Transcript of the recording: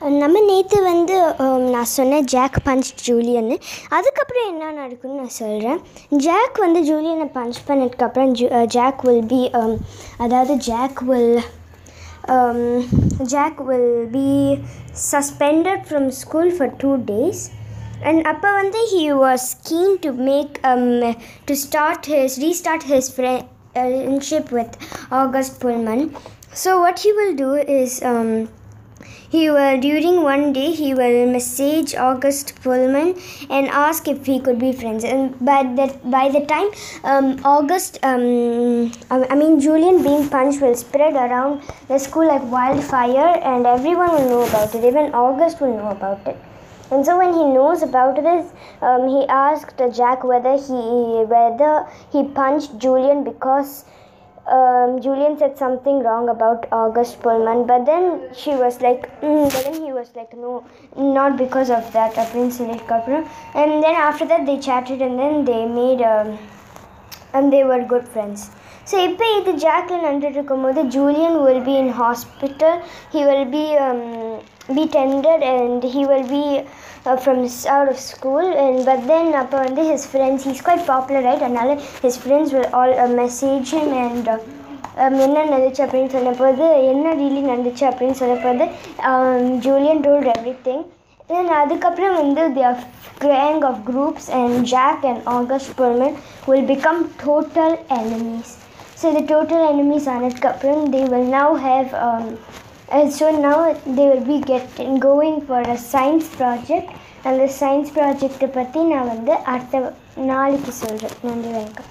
நம்ம நேற்று வந்து நான் சொன்னேன் ஜாக் பஞ்ச் ஜூலியன்னு அதுக்கப்புறம் என்ன நடக்கும்னு நான் சொல்கிறேன் ஜாக் வந்து ஜூலியனை பஞ்ச் பண்ணதுக்கப்புறம் ஜூ ஜாக் வில் பி அதாவது Jack will Jack will be suspended from school for two days and அப்போ வந்து he was keen to make to start his restart his friendship with August Pullman so what he will do is he will during one day he will message August Pullman and ask if he could be friends. And by that by the time um, August, um, I I mean Julian being punched will spread around the school like wildfire, and everyone will know about it. Even August will know about it. And so when he knows about this, um, he asked Jack whether he whether he punched Julian because um, Julian said something wrong about August Pullman, but then she was like, mm, but then he was like, no, not because of that, Prince Nilesh Kapoor. And then after that, they chatted and then they made, um, and they were good friends. So இப்போ இது ஜாக்ல நடந்துட்டு இருக்கும்போது Julian will be in hospital he will be B டெண்டட் and he will be from out of school and but then அப்போ வந்து his friends he's quite popular right அதனால his friends will all message him and என்ன நடந்துச்சு அப்படின்னு சொன்னபோது என்ன really நடந்துச்சு அப்படின்னு சொன்னபோது ஜூலியன் டோல்ட் எவ்ரி திங் தென் அதுக்கப்புறம் வந்து தி gang of groups and jack and August Pullman will become total enemies So the total enemies on it Kaplan, they will now have, um, and so now they will be getting going for a science project. அந்த science ப்ராஜெக்டை பற்றி நான் வந்து அடுத்த நாளைக்கு சொல்கிறேன் நன்றி வணக்கம்